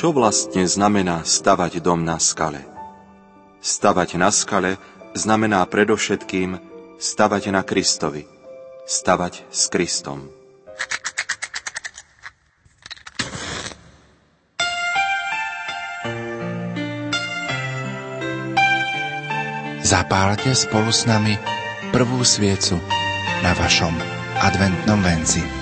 čo vlastne znamená stavať dom na skale. Stavať na skale znamená predovšetkým stavať na Kristovi, stavať s Kristom. Zapálte spolu s nami prvú sviecu na vašom adventnom venci.